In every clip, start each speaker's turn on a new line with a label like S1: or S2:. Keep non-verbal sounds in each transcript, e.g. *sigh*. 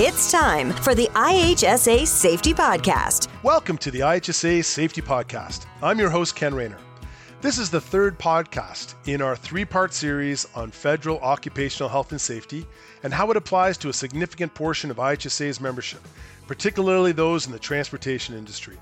S1: It's time for the IHSA Safety Podcast.
S2: Welcome to the IHSA Safety Podcast. I'm your host, Ken Rayner. This is the third podcast in our three part series on federal occupational health and safety and how it applies to a significant portion of IHSA's membership, particularly those in the transportation industry.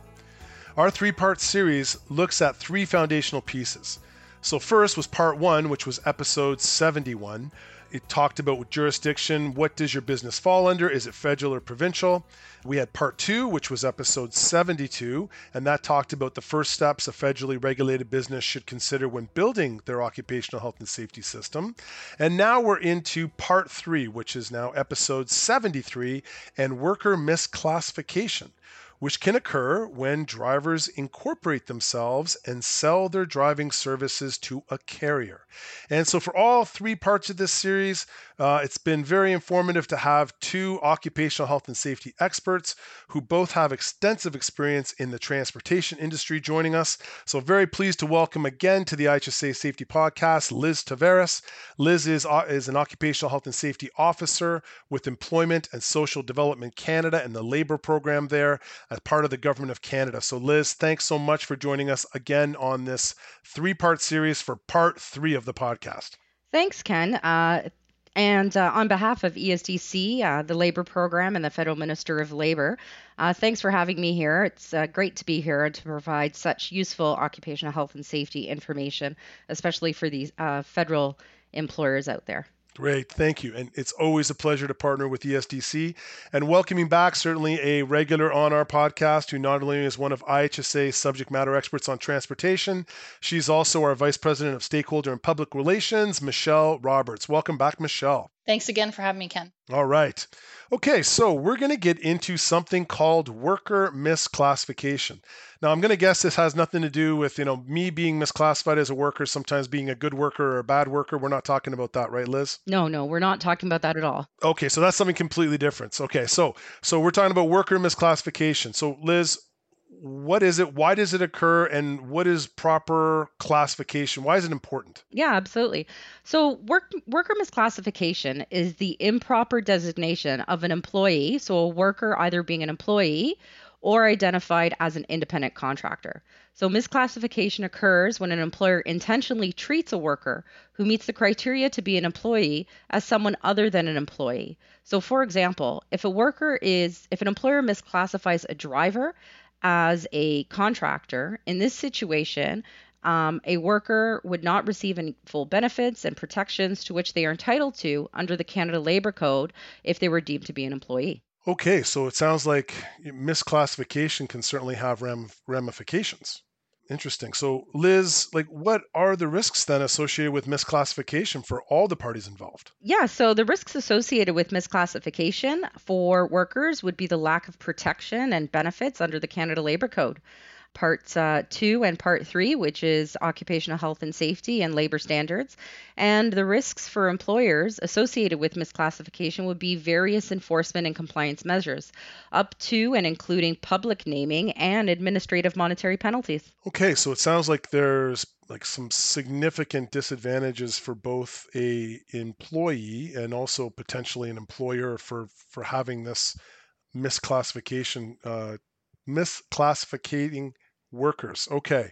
S2: Our three part series looks at three foundational pieces. So, first was part one, which was episode 71. It talked about jurisdiction. What does your business fall under? Is it federal or provincial? We had part two, which was episode 72, and that talked about the first steps a federally regulated business should consider when building their occupational health and safety system. And now we're into part three, which is now episode 73 and worker misclassification which can occur when drivers incorporate themselves and sell their driving services to a carrier. And so, for all three parts of this series, uh, it's been very informative to have two occupational health and safety experts who both have extensive experience in the transportation industry joining us. So, very pleased to welcome again to the IHSA Safety Podcast Liz Tavares. Liz is, uh, is an occupational health and safety officer with Employment and Social Development Canada and the labor program there as part of the Government of Canada. So, Liz, thanks so much for joining us again on this three part series for part three of the podcast.
S3: Thanks, Ken. Uh, and uh, on behalf of ESDC, uh, the Labor Program, and the Federal Minister of Labor, uh, thanks for having me here. It's uh, great to be here and to provide such useful occupational health and safety information, especially for these uh, federal employers out there.
S2: Great, thank you. And it's always a pleasure to partner with ESDC. And welcoming back, certainly a regular on our podcast who not only is one of IHSA's subject matter experts on transportation, she's also our Vice President of Stakeholder and Public Relations, Michelle Roberts. Welcome back, Michelle.
S4: Thanks again for having me, Ken.
S2: All right. Okay, so we're going to get into something called worker misclassification. Now, I'm going to guess this has nothing to do with, you know, me being misclassified as a worker, sometimes being a good worker or a bad worker. We're not talking about that, right, Liz?
S3: No, no, we're not talking about that at all.
S2: Okay, so that's something completely different. Okay, so so we're talking about worker misclassification. So, Liz, what is it why does it occur and what is proper classification? Why is it important?
S3: Yeah absolutely. So work, worker misclassification is the improper designation of an employee so a worker either being an employee or identified as an independent contractor. So misclassification occurs when an employer intentionally treats a worker who meets the criteria to be an employee as someone other than an employee. So for example if a worker is if an employer misclassifies a driver as a contractor, in this situation, um, a worker would not receive any full benefits and protections to which they are entitled to under the Canada Labour Code if they were deemed to be an employee.
S2: Okay, so it sounds like misclassification can certainly have ramifications. Interesting. So, Liz, like, what are the risks then associated with misclassification for all the parties involved?
S3: Yeah. So, the risks associated with misclassification for workers would be the lack of protection and benefits under the Canada Labour Code part uh, two and part three, which is occupational health and safety and labor standards. And the risks for employers associated with misclassification would be various enforcement and compliance measures, up to and including public naming and administrative monetary penalties.
S2: Okay, so it sounds like there's like some significant disadvantages for both a employee and also potentially an employer for for having this misclassification uh, misclassificating workers. Okay.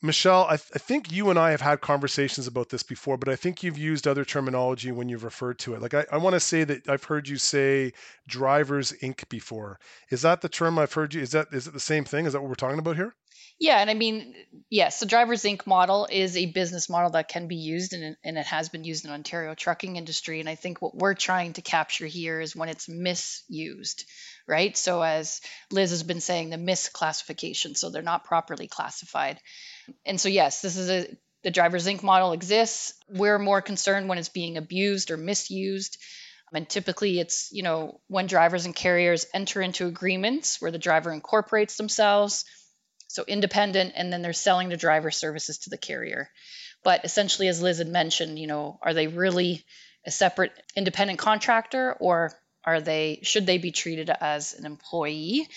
S2: Michelle, I, th- I, think you and I have had conversations about this before, but I think you've used other terminology when you've referred to it. Like, I, I want to say that I've heard you say Drivers Inc. before. Is that the term I've heard you? Is that is it the same thing? Is that what we're talking about here?
S4: Yeah, and I mean, yes, the Drivers Inc. model is a business model that can be used, and, and it has been used in Ontario trucking industry. And I think what we're trying to capture here is when it's misused right? So, as Liz has been saying, the misclassification, so they're not properly classified. And so, yes, this is a the Drivers Inc. model exists. We're more concerned when it's being abused or misused. And typically, it's you know when drivers and carriers enter into agreements where the driver incorporates themselves, so independent, and then they're selling the driver services to the carrier. But essentially, as Liz had mentioned, you know, are they really a separate independent contractor or are they should they be treated as an employee?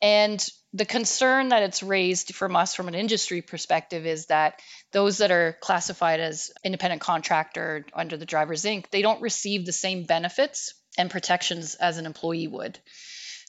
S4: And the concern that it's raised from us from an industry perspective is that those that are classified as independent contractor under the drivers inc they don't receive the same benefits and protections as an employee would.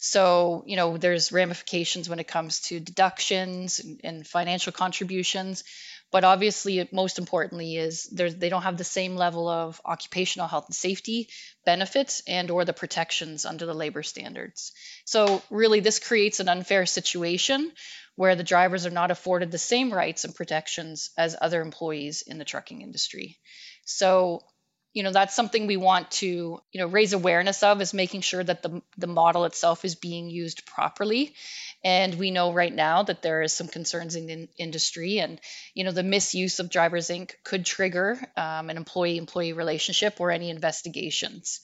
S4: So, you know, there's ramifications when it comes to deductions and, financial contributions, but obviously, most importantly, is they don't have the same level of occupational health and safety benefits and or the protections under the labor standards. So, really, this creates an unfair situation where the drivers are not afforded the same rights and protections as other employees in the trucking industry. So, you know that's something we want to you know raise awareness of is making sure that the, the model itself is being used properly. And we know right now that there is some concerns in the industry and you know the misuse of drivers inc could trigger um, an employee employee relationship or any investigations.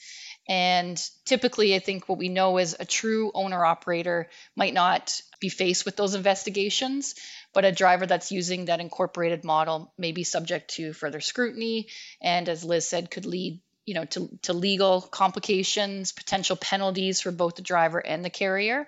S4: And typically, I think what we know is a true owner operator might not be faced with those investigations, but a driver that's using that incorporated model may be subject to further scrutiny. And, as Liz said, could lead you know to, to legal complications potential penalties for both the driver and the carrier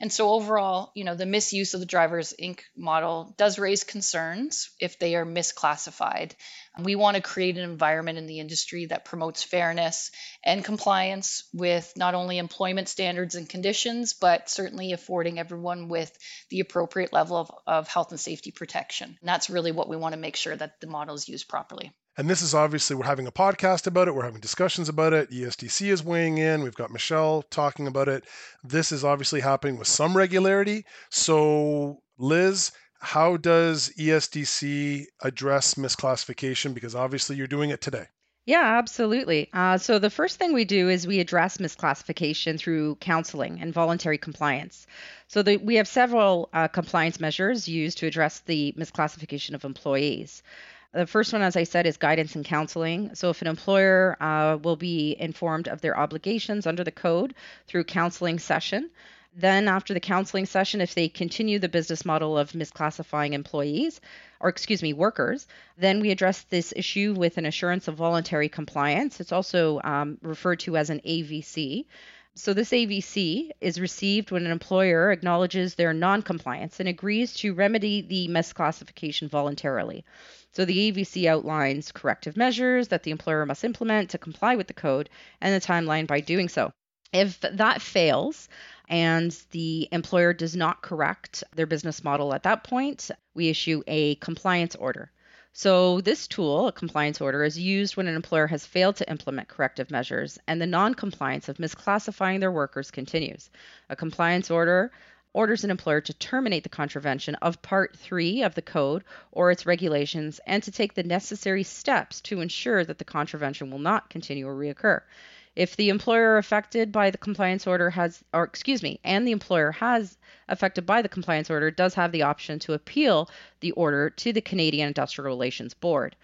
S4: and so overall, you know, the misuse of the driver's inc model does raise concerns if they are misclassified. We want to create an environment in the industry that promotes fairness and compliance with not only employment standards and conditions, but certainly affording everyone with the appropriate level of, of health and safety protection. And that's really what we want to make sure that the model is used properly.
S2: And this is obviously, we're having a podcast about it. We're having discussions about it. ESDC is weighing in. We've got Michelle talking about it. This is obviously happening with some regularity. So, Liz, how does ESDC address misclassification? Because obviously you're doing it today.
S3: Yeah, absolutely. Uh, so the first thing we do is we address misclassification through counseling and voluntary compliance. So the, we have several uh, compliance measures used to address the misclassification of employees. The first one, as I said, is guidance and counseling. So, if an employer uh, will be informed of their obligations under the code through counseling session, then after the counseling session, if they continue the business model of misclassifying employees, or excuse me, workers, then we address this issue with an assurance of voluntary compliance. It's also um, referred to as an AVC. So, this AVC is received when an employer acknowledges their noncompliance and agrees to remedy the misclassification voluntarily. So the AVC outlines corrective measures that the employer must implement to comply with the code and the timeline by doing so. If that fails, and the employer does not correct their business model at that point, we issue a compliance order. So, this tool, a compliance order, is used when an employer has failed to implement corrective measures and the non compliance of misclassifying their workers continues. A compliance order orders an employer to terminate the contravention of Part 3 of the Code or its regulations and to take the necessary steps to ensure that the contravention will not continue or reoccur. If the employer affected by the compliance order has, or excuse me, and the employer has affected by the compliance order does have the option to appeal the order to the Canadian Industrial Relations Board.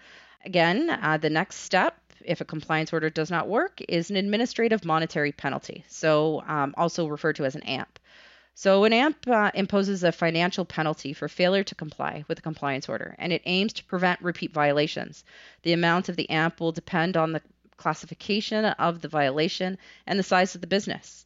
S3: Again, uh, the next step if a compliance order does not work, is an administrative monetary penalty, so um, also referred to as an AMP. So, an AMP uh, imposes a financial penalty for failure to comply with a compliance order, and it aims to prevent repeat violations. The amount of the AMP will depend on the classification of the violation and the size of the business.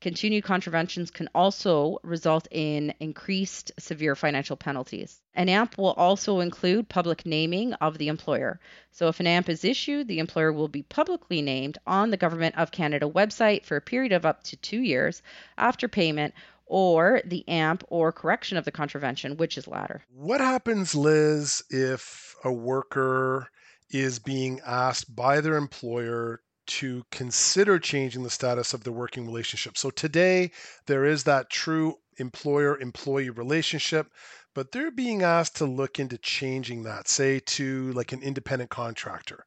S3: Continued contraventions can also result in increased severe financial penalties. An AMP will also include public naming of the employer. So, if an AMP is issued, the employer will be publicly named on the Government of Canada website for a period of up to two years after payment or the AMP or correction of the contravention, which is latter.
S2: What happens, Liz, if a worker is being asked by their employer to consider changing the status of the working relationship? So today, there is that true employer employee relationship, but they're being asked to look into changing that, say to like an independent contractor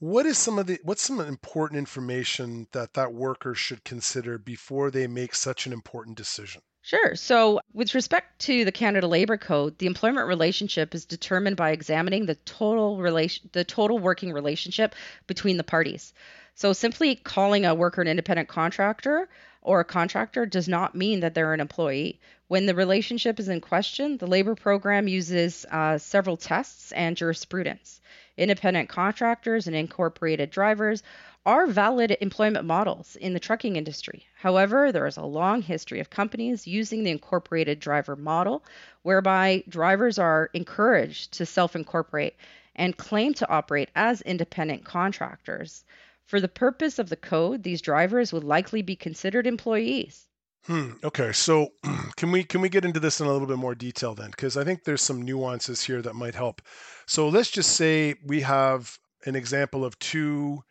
S2: what is some of the what's some important information that that worker should consider before they make such an important decision
S3: Sure. So, with respect to the Canada Labor Code, the employment relationship is determined by examining the total relation, the total working relationship between the parties. So, simply calling a worker an independent contractor or a contractor does not mean that they're an employee. When the relationship is in question, the labor program uses uh, several tests and jurisprudence. Independent contractors and incorporated drivers are valid employment models in the trucking industry. However, there is a long history of companies using the incorporated driver model, whereby drivers are encouraged to self incorporate and claim to operate as independent contractors. For the purpose of the code, these drivers would likely be considered employees.
S2: Hmm. Okay. So *clears throat* can we can we get into this in a little bit more detail then? Because I think there's some nuances here that might help. So let's just say we have an example of two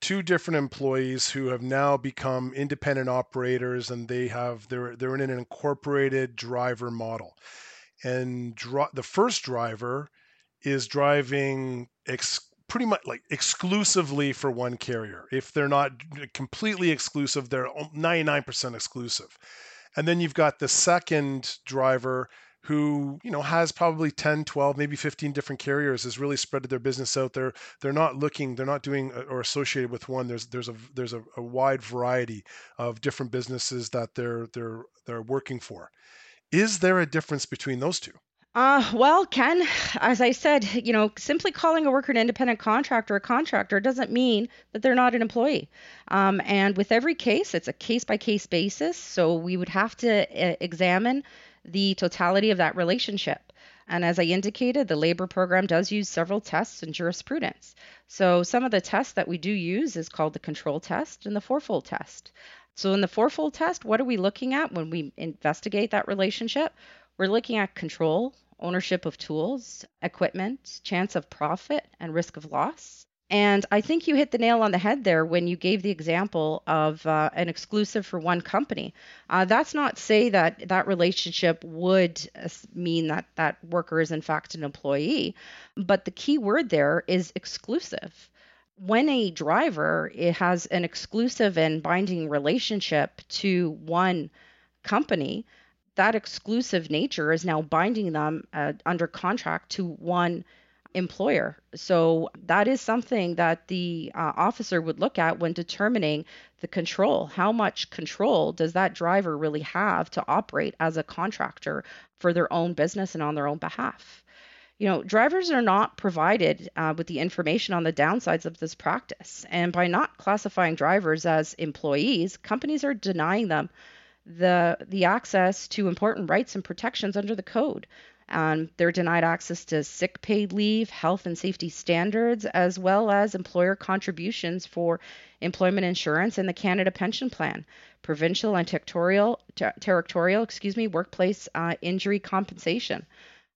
S2: two different employees who have now become independent operators and they have they're they're in an incorporated driver model and dri- the first driver is driving ex- pretty much like exclusively for one carrier. If they're not completely exclusive, they're 99% exclusive. And then you've got the second driver who you know has probably 10 12 maybe 15 different carriers has really spread their business out there they're not looking they're not doing uh, or associated with one there's there's a there's a, a wide variety of different businesses that they're they're they're working for is there a difference between those two
S3: uh, well, Ken, as I said, you know, simply calling a worker an independent contractor a contractor doesn't mean that they're not an employee. Um, and with every case, it's a case by case basis. So we would have to uh, examine the totality of that relationship. And as I indicated, the labor program does use several tests and jurisprudence. So some of the tests that we do use is called the control test and the fourfold test. So in the fourfold test, what are we looking at when we investigate that relationship? We're looking at control, ownership of tools, equipment, chance of profit, and risk of loss. And I think you hit the nail on the head there when you gave the example of uh, an exclusive for one company. Uh, that's not say that that relationship would uh, mean that that worker is in fact an employee, but the key word there is exclusive. When a driver has an exclusive and binding relationship to one company, that exclusive nature is now binding them uh, under contract to one employer. So that is something that the uh, officer would look at when determining the control. How much control does that driver really have to operate as a contractor for their own business and on their own behalf? You know, drivers are not provided uh, with the information on the downsides of this practice. And by not classifying drivers as employees, companies are denying them the the access to important rights and protections under the code. Um, they're denied access to sick paid leave, health and safety standards, as well as employer contributions for employment insurance and the Canada Pension Plan, provincial and territorial, ter- territorial, excuse me, workplace uh, injury compensation.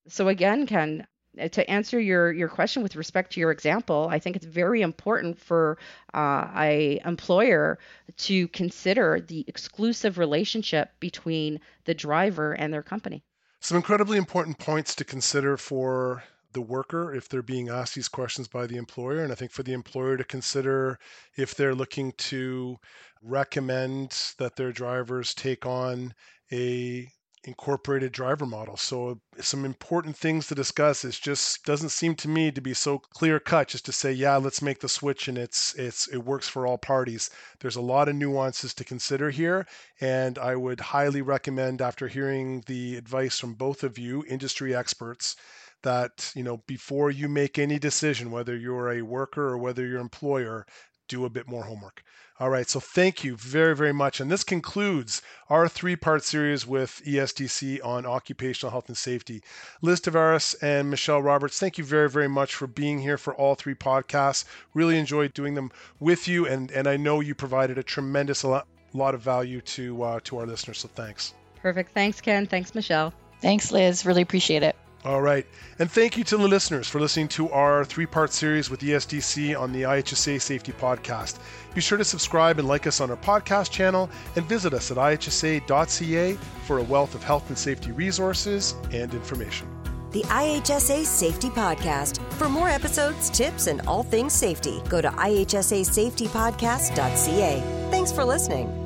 S3: So again, Ken, to answer your your question with respect to your example, I think it's very important for uh, a employer to consider the exclusive relationship between the driver and their company.
S2: Some incredibly important points to consider for the worker if they're being asked these questions by the employer, and I think for the employer to consider if they're looking to recommend that their drivers take on a incorporated driver model. So some important things to discuss. It just doesn't seem to me to be so clear cut just to say, yeah, let's make the switch and it's it's it works for all parties. There's a lot of nuances to consider here, and I would highly recommend after hearing the advice from both of you, industry experts, that you know before you make any decision whether you're a worker or whether you're employer do a bit more homework. All right, so thank you very, very much. And this concludes our three part series with ESDC on occupational health and safety. Liz Tavares and Michelle Roberts, thank you very, very much for being here for all three podcasts. Really enjoyed doing them with you, and, and I know you provided a tremendous lot, lot of value to, uh, to our listeners, so thanks.
S3: Perfect. Thanks, Ken. Thanks, Michelle.
S4: Thanks, Liz. Really appreciate it.
S2: All right. And thank you to the listeners for listening to our three part series with ESDC on the IHSA Safety Podcast. Be sure to subscribe and like us on our podcast channel and visit us at ihsa.ca for a wealth of health and safety resources and information.
S1: The IHSA Safety Podcast. For more episodes, tips, and all things safety, go to ihsasafetypodcast.ca. Thanks for listening.